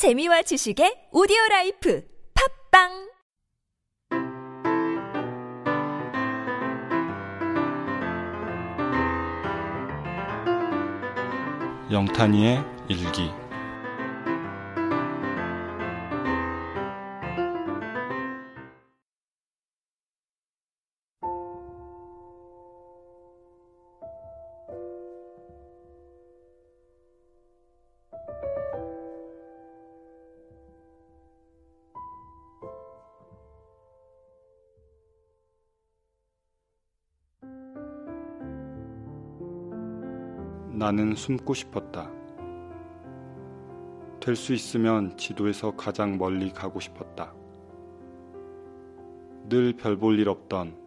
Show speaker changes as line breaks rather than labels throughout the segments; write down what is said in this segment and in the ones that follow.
재미와 지식의 오디오 라이프 팝빵!
영탄이의 일기 나는 숨고 싶었다. 될 수 있으면 지도에서 가장 멀리 가고 싶었다. 늘 별 볼 일 없던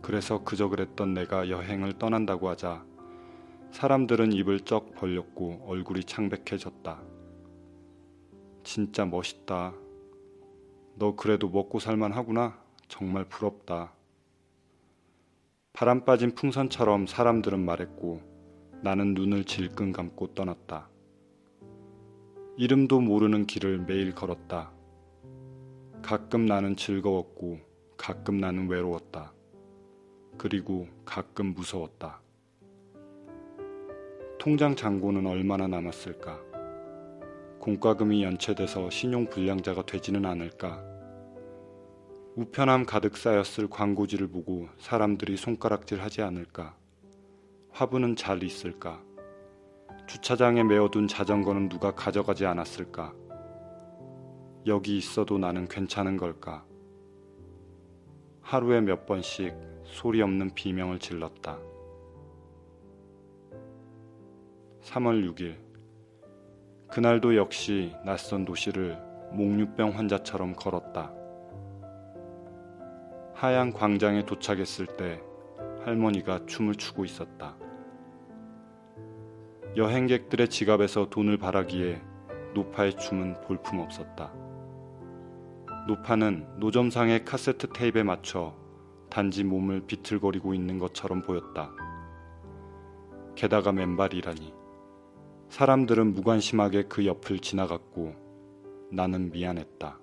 그래서 그저 그랬던 내가 여행을 떠난다고 하자 사람들은 입을 쩍 벌렸고 얼굴이 창백해졌다. 진짜 멋있다. 너 그래도 먹고 살만 하구나. 정말 부럽다. 바람 빠진 풍선처럼 사람들은 말했고 나는 눈을 질끈 감고 떠났다. 이름도 모르는 길을 매일 걸었다. 가끔 나는 즐거웠고 가끔 나는 외로웠다. 그리고 가끔 무서웠다. 통장 잔고는 얼마나 남았을까? 공과금이 연체돼서 신용 불량자가 되지는 않을까? 우편함 가득 쌓였을 광고지를 보고 사람들이 손가락질 하지 않을까? 화분은 잘 있을까? 주차장에 메어둔 자전거는 누가 가져가지 않았을까? 여기 있어도 나는 괜찮은 걸까? 하루에 몇 번씩 소리 없는 비명을 질렀다. 3월 6일. 그날도 역시 낯선 도시를 목류병 환자처럼 걸었다. 하얀 광장에 도착했을 때 할머니가 춤을 추고 있었다. 여행객들의 지갑에서 돈을 바라기에 노파의 춤은 볼품 없었다. 노파는 노점상의 카세트 테이프에 맞춰 단지 몸을 비틀거리고 있는 것처럼 보였다. 게다가 맨발이라니. 사람들은 무관심하게 그 옆을 지나갔고 나는 미안했다.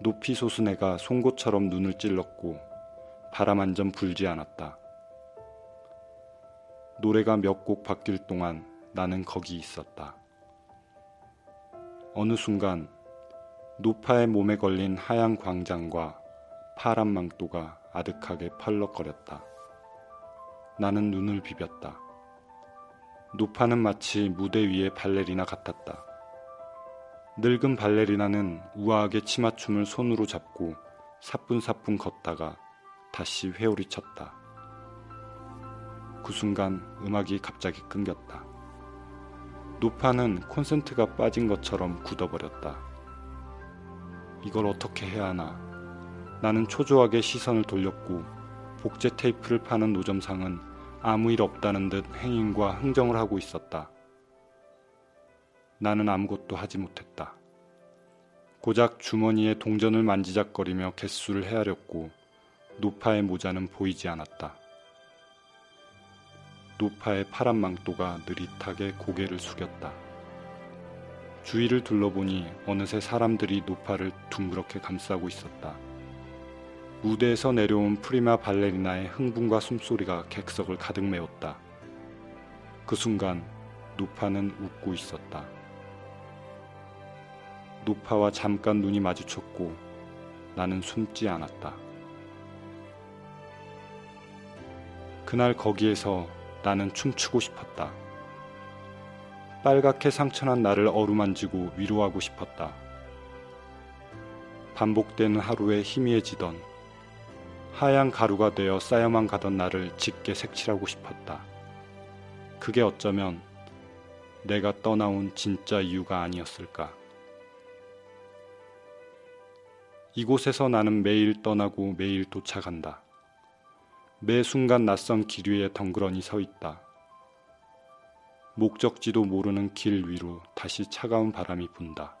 높이 솟은 해가 송곳처럼 눈을 찔렀고 바람 한 점 불지 않았다. 노래가 몇 곡 바뀔 동안 나는 거기 있었다. 어느 순간 노파의 몸에 걸린 하얀 광장과 파란 망토가 아득하게 펄럭거렸다. 나는 눈을 비볐다. 노파는 마치 무대 위의 발레리나 같았다. 늙은 발레리나는 우아하게 치마춤을 손으로 잡고 사뿐사뿐 걷다가 다시 회오리 쳤다. 그 순간 음악이 갑자기 끊겼다. 노파는 콘센트가 빠진 것처럼 굳어버렸다. 이걸 어떻게 해야 하나. 나는 초조하게 시선을 돌렸고 복제 테이프를 파는 노점상은 아무 일 없다는 듯 행인과 흥정을 하고 있었다. 나는 아무것도 하지 못했다. 고작 주머니에 동전을 만지작거리며 개수를 헤아렸고 노파의 모자는 보이지 않았다. 노파의 파란 망토가 느릿하게 고개를 숙였다. 주위를 둘러보니 어느새 사람들이 노파를 둥그렇게 감싸고 있었다. 무대에서 내려온 프리마 발레리나의 흥분과 숨소리가 객석을 가득 메웠다. 그 순간 노파는 웃고 있었다. 노파와 잠깐 눈이 마주쳤고 나는 숨지 않았다. 그날 거기에서 나는 춤추고 싶었다. 빨갛게 상처난 나를 어루만지고 위로하고 싶었다. 반복되는 하루에 희미해지던 하얀 가루가 되어 쌓여만 가던 나를 짙게 색칠하고 싶었다. 그게 어쩌면 내가 떠나온 진짜 이유가 아니었을까. 이곳에서 나는 매일 떠나고 매일 도착한다. 매 순간 낯선 길 위에 덩그러니 서 있다. 목적지도 모르는 길 위로 다시 차가운 바람이 분다.